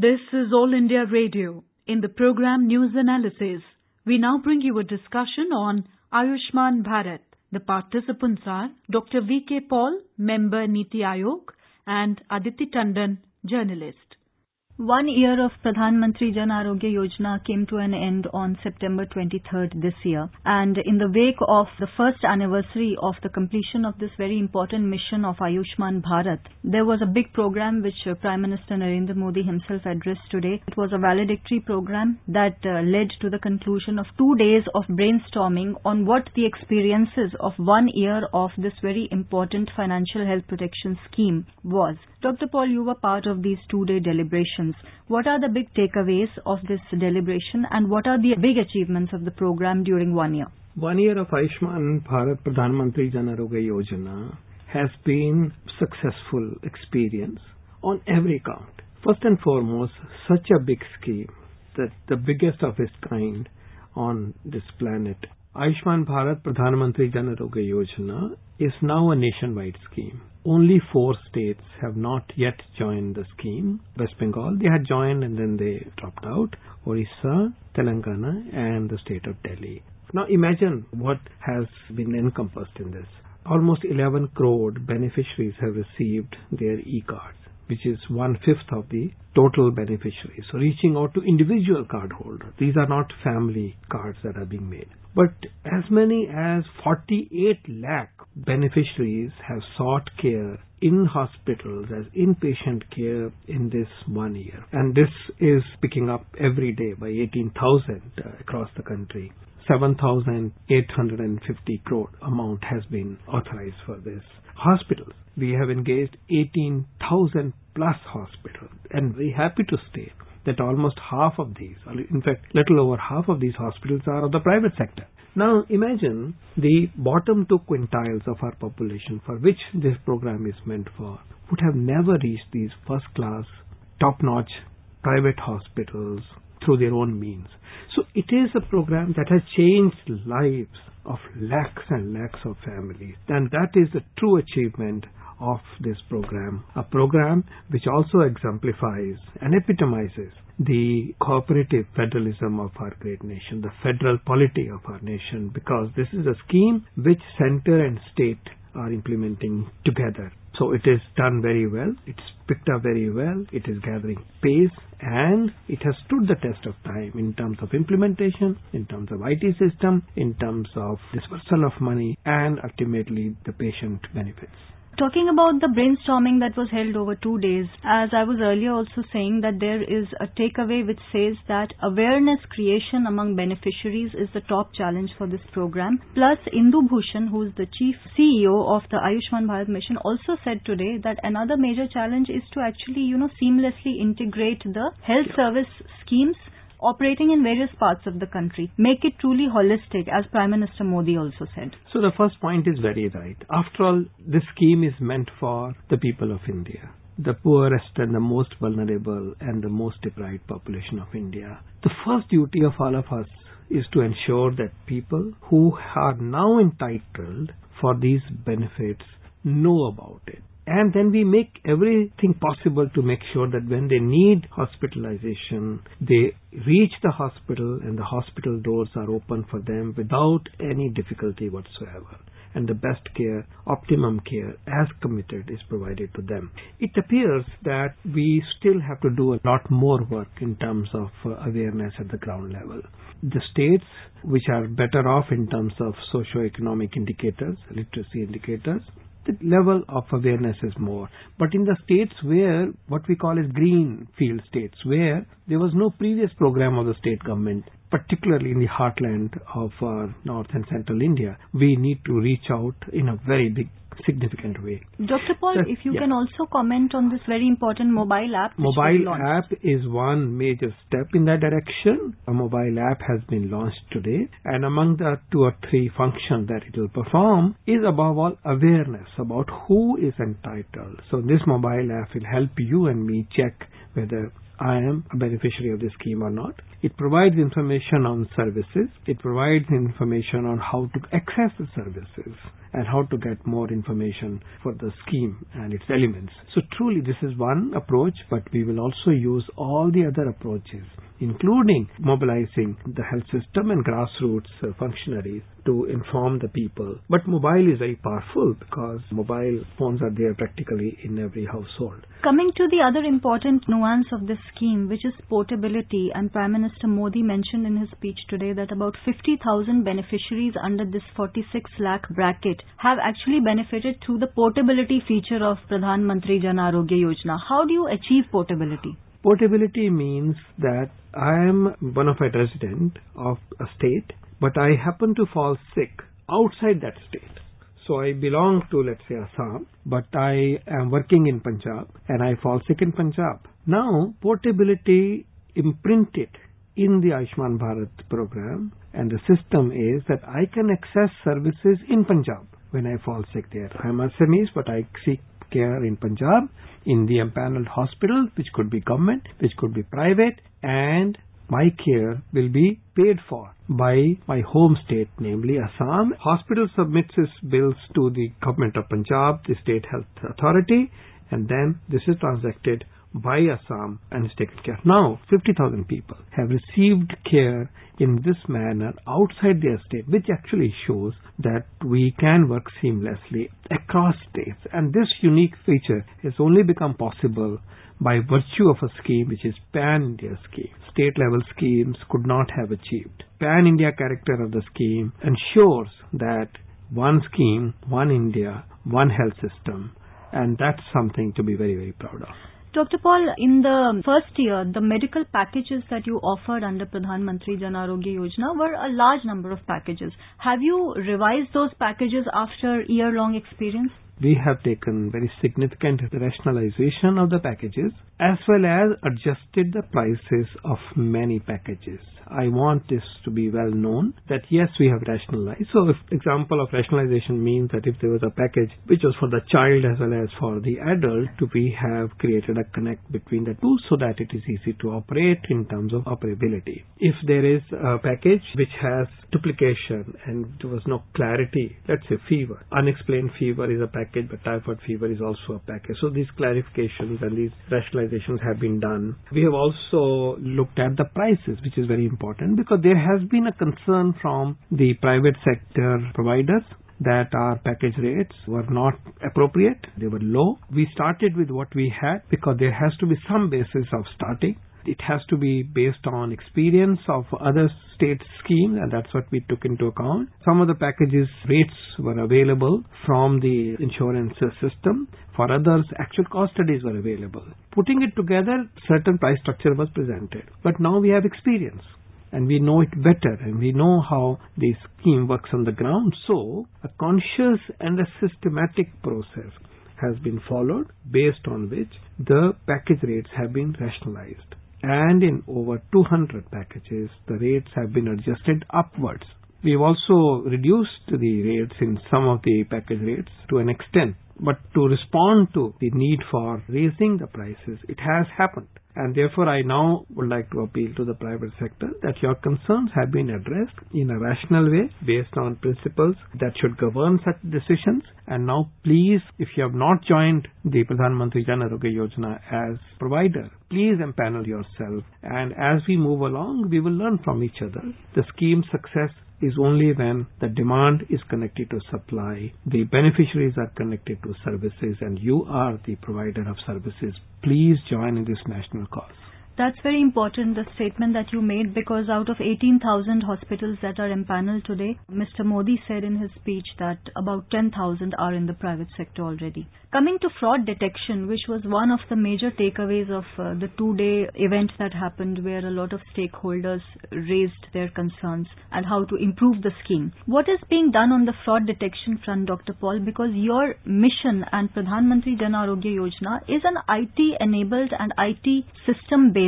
This is All India Radio. In the program News Analysis, we now bring you a discussion on Ayushman Bharat. The participants are Dr. V. K. Paul, Member Niti Aayog, and Aditi Tandon, Journalist. One year of Pradhan Mantri Jan Arogya Yojana came to an end on September 23rd this year. And in the wake of the first anniversary of the completion of this very important mission of Ayushman Bharat, there was a big program which uh, Prime Minister Narendra Modi himself addressed today. It was a valedictory program that uh, led to the conclusion of two days of brainstorming on what the experiences of one year of this very important financial health protection scheme was. Dr. Paul, you were part of these two-day deliberations. What are the big takeaways of this deliberation and what are the big achievements of the program during one year? One year of Ayushman Bharat Pradhan Mantri Jan Yojana has been successful experience on every count. First and foremost, such a big scheme that the biggest of its kind on this planet. Ayushman Bharat Pradhan Mantri Jan Yojana is now a nationwide scheme. Only four states have not yet joined the scheme. West Bengal, they had joined and then they dropped out. Orissa, Telangana, and the state of Delhi. Now imagine what has been encompassed in this. Almost 11 crore beneficiaries have received their e-cards which is one-fifth of the total beneficiaries. So reaching out to individual cardholders. These are not family cards that are being made. But as many as 48 lakh beneficiaries have sought care in hospitals as inpatient care in this one year. And this is picking up every day by 18,000 uh, across the country. 7,850 crore amount has been authorized for this. Hospitals, we have engaged 18,000 plus hospitals and very happy to state that almost half of these, in fact, little over half of these hospitals are of the private sector. Now imagine the bottom two quintiles of our population for which this program is meant for would have never reached these first class, top notch private hospitals through their own means. So it is a program that has changed lives of lakhs and lakhs of families. And that is the true achievement of this program, a program which also exemplifies and epitomizes the cooperative federalism of our great nation, the federal polity of our nation, because this is a scheme which center and state are implementing together. So it is done very well. It's picked up very well. It is gathering pace and it has stood the test of time in terms of implementation, in terms of IT system, in terms of dispersal of money and ultimately the patient benefits. Talking about the brainstorming that was held over two days, as I was earlier also saying that there is a takeaway which says that awareness creation among beneficiaries is the top challenge for this program. Plus, Indu Bhushan, who is the chief CEO of the Ayushman Bharat Mission, also said today that another major challenge is to actually, you know, seamlessly integrate the health service schemes operating in various parts of the country. Make it truly holistic, as Prime Minister Modi also said. So the first point is very right. After all, this scheme is meant for the people of India the poorest and the most vulnerable and the most deprived population of India. The first duty of all of us is to ensure that people who are now entitled for these benefits know about it and then we make everything possible to make sure that when they need hospitalization, they reach the hospital and the hospital doors are open for them without any difficulty whatsoever. And the best care, optimum care, as committed, is provided to them. It appears that we still have to do a lot more work in terms of uh, awareness at the ground level. The states which are better off in terms of socio-economic indicators, literacy indicators, the level of awareness is more. But in the states where what we call as green field states, where there was no previous program of the state government, particularly in the heartland of uh, north and central India, we need to reach out in a very big significant way. Dr. Paul, so, if you yeah. can also comment on this very important mobile app. Mobile app is one major step in that direction. A mobile app has been launched today and among the two or three functions that it will perform is above all awareness about who is entitled. So this mobile app will help you and me check whether I am a beneficiary of this scheme or not. It provides information on services. It provides information on how to access the services and how to get more information for the scheme and its elements. So truly this is one approach, but we will also use all the other approaches including mobilizing the health system and grassroots uh, functionaries to inform the people. But mobile is very powerful because mobile phones are there practically in every household. Coming to the other important nuance of this scheme, which is portability, and Prime Minister Modi mentioned in his speech today that about 50,000 beneficiaries under this 46 lakh bracket have actually benefited through the portability feature of Pradhan Mantri Jan Arogya Yojana. How do you achieve portability? Portability means that I am bona fide resident of a state, but I happen to fall sick outside that state. So I belong to, let's say, Assam, but I am working in Punjab and I fall sick in Punjab. Now, portability imprinted in the Ayushman Bharat program and the system is that I can access services in Punjab when I fall sick there. I'm Assamese, but I seek care in Punjab in the empaneled hospital, which could be government, which could be private, and my care will be paid for by my home state, namely Assam. Hospital submits its bills to the government of Punjab, the state health authority, and then this is transacted by Assam and is taken care. Now, 50,000 people have received care in this manner outside their state, which actually shows that we can work seamlessly across states. And this unique feature has only become possible by virtue of a scheme which is pan-India scheme. State-level schemes could not have achieved. Pan-India character of the scheme ensures that one scheme, one India, one health system, and that's something to be very, very proud of. Dr. Paul, in the first year, the medical packages that you offered under Pradhan Mantri Jan Arogya Yojana were a large number of packages. Have you revised those packages after year-long experience? We have taken very significant rationalization of the packages as well as adjusted the prices of many packages. I want this to be well known that yes, we have rationalized. So, if example of rationalization means that if there was a package which was for the child as well as for the adult, we have created a connect between the two so that it is easy to operate in terms of operability. If there is a package which has duplication and there was no clarity, let's say fever, unexplained fever is a package, but typhoid fever is also a package. So these clarifications and these rationalizations have been done. We have also looked at the prices, which is very important because there has been a concern from the private sector providers that our package rates were not appropriate. They were low. We started with what we had because there has to be some basis of starting. It has to be based on experience of other state schemes and that's what we took into account. Some of the packages rates were available from the insurance system. For others, actual cost studies were available. Putting it together, certain price structure was presented. But now we have experience and we know it better and we know how the scheme works on the ground. So, a conscious and a systematic process has been followed based on which the package rates have been rationalized. And in over 200 packages, the rates have been adjusted upwards. We've also reduced the rates in some of the package rates to an extent. But to respond to the need for raising the prices, it has happened. And therefore, I now would like to appeal to the private sector that your concerns have been addressed in a rational way based on principles that should govern such decisions. And now, please, if you have not joined the Pradhan Mantri Jan Arogya Yojana as provider, please empanel yourself. And as we move along, we will learn from each other. The scheme success is only when the demand is connected to supply, the beneficiaries are connected to services, and you are the provider of services. Please join in this national cause. That's very important, the statement that you made, because out of 18,000 hospitals that are empaneled today, Mr. Modi said in his speech that about 10,000 are in the private sector already. Coming to fraud detection, which was one of the major takeaways of uh, the two-day event that happened where a lot of stakeholders raised their concerns and how to improve the scheme. What is being done on the fraud detection front, Dr. Paul? Because your mission and Pradhan Mantri Jan Arogya Yojana is an IT-enabled and IT system-based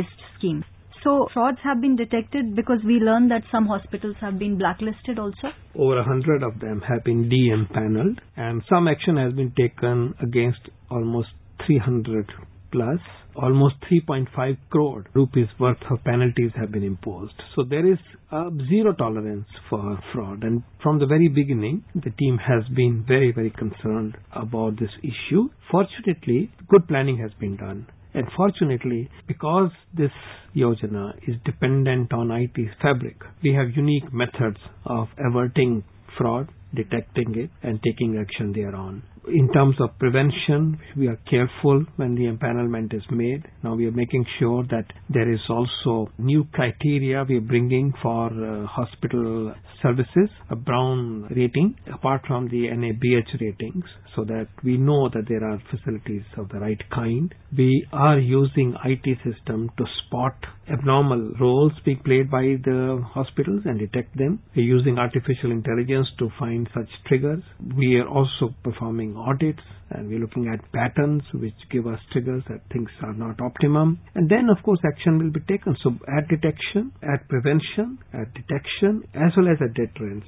So frauds have been detected because we learned that some hospitals have been blacklisted also. Over a hundred of them have been de-empaneled and some action has been taken against almost 300 plus almost 3.5 crore rupees worth of penalties have been imposed. So there is zero tolerance for fraud. And from the very beginning, the team has been very, very concerned about this issue. Fortunately, good planning has been done. And fortunately, because this Yojana is dependent on IT fabric, we have unique methods of averting fraud, detecting it, and taking action thereon. In terms of prevention, we are careful when the empanelment is made. Now we are making sure that there is also new criteria we are bringing for uh, hospital services, a brown rating apart from the NABH ratings so that we know that there are facilities of the right kind. We are using IT system to spot abnormal roles being played by the hospitals and detect them. We're using artificial intelligence to find such triggers. We are also performing audits and we're looking at patterns which give us triggers that things are not optimum. And then, of course, action will be taken. So, at detection, at prevention, at detection, as well as at deterrence,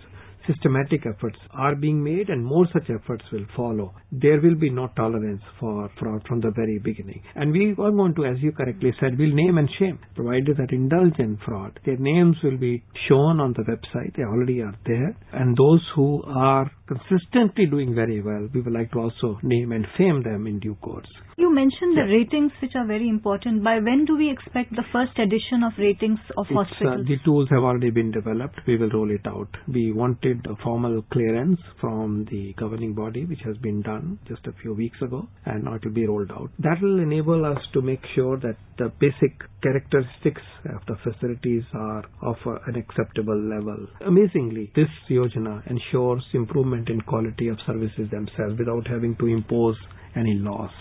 systematic efforts are being made and more such efforts will follow. There will be no tolerance for fraud from the very beginning. And we are going to, as you correctly said, we'll name and shame. Providers that indulge in fraud, their names will be shown on the website. They already are there. And those who are consistently doing very well, we would like to also name and fame them in due course. You mentioned the ratings which are very important. By when do we expect the first edition of ratings of It's, uh, hospitals? the tools have already been developed. We will roll it out. We wanted a formal clearance from the governing body, which has been done just a few weeks ago, and now it will be rolled out. That will enable us to make sure that the basic characteristics of the facilities are of uh, an acceptable level. Amazingly, this Yojana ensures improvement in quality of services themselves without having to impose any loss.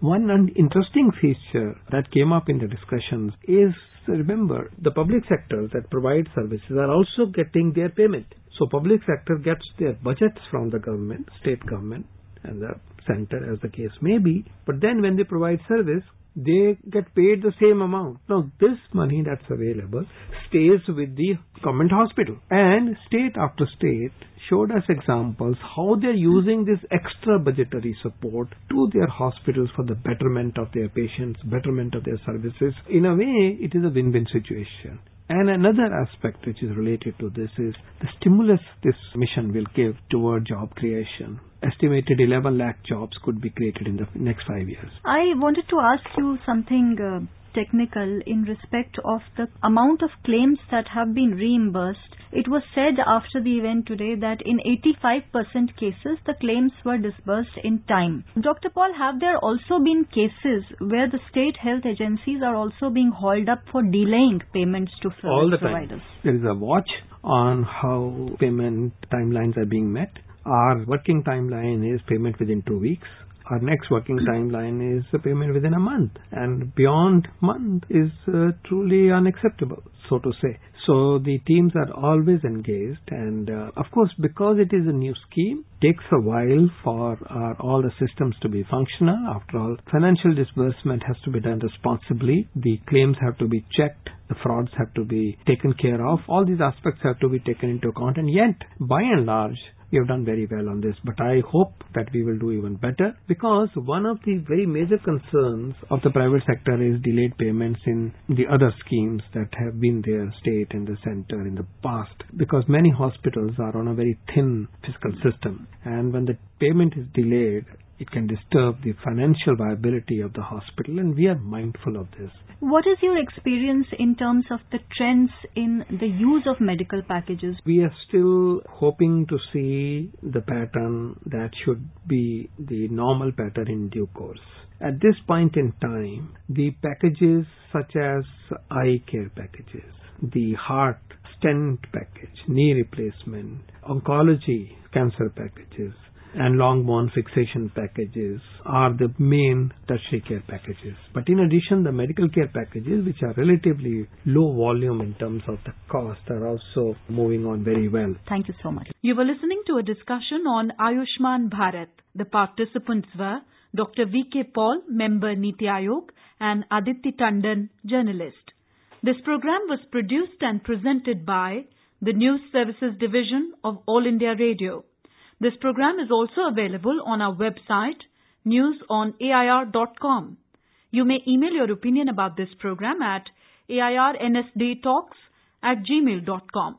One interesting feature that came up in the discussions is remember the public sector that provide services are also getting their payment. So public sector gets their budgets from the government, state government and the center as the case may be. But then when they provide service, they get paid the same amount. Now this money that's available stays with the government hospital and state after state showed us examples how they're using this extra budgetary support to their hospitals for the betterment of their patients, betterment of their services. In a way, it is a win-win situation. And another aspect which is related to this is the stimulus this mission will give toward job creation. Estimated 11 lakh jobs could be created in the next five years. I wanted to ask you something uh, technical in respect of the amount of claims that have been reimbursed. It was said after the event today that in 85% cases the claims were disbursed in time. Dr. Paul, have there also been cases where the state health agencies are also being hauled up for delaying payments to service All the providers? time. There is a watch on how payment timelines are being met. Our working timeline is payment within two weeks. Our next working timeline is a payment within a month, and beyond month is uh, truly unacceptable, so to say. So the teams are always engaged, and uh, of course, because it is a new scheme, takes a while for our, all the systems to be functional. After all, financial disbursement has to be done responsibly. The claims have to be checked. The frauds have to be taken care of. All these aspects have to be taken into account, and yet, by and large, we have done very well on this, but I hope that we will do even better because one of the very major concerns of the private sector is delayed payments in the other schemes that have been there, state and the center in the past, because many hospitals are on a very thin fiscal system, and when the payment is delayed, it can disturb the financial viability of the hospital, and we are mindful of this. What is your experience in terms of the trends in the use of medical packages? We are still hoping to see the pattern that should be the normal pattern in due course. At this point in time, the packages such as eye care packages, the heart stent package, knee replacement, oncology cancer packages, and long bone fixation packages are the main tertiary care packages. But in addition, the medical care packages, which are relatively low volume in terms of the cost, are also moving on very well. Thank you so much. You were listening to a discussion on Ayushman Bharat. The participants were Dr. V.K. Paul, member Niti Aayog, and Aditi Tandon, journalist. This program was produced and presented by the News Services Division of All India Radio. This program is also available on our website newsonair.com. You may email your opinion about this program at airnsdtalks at gmail.com.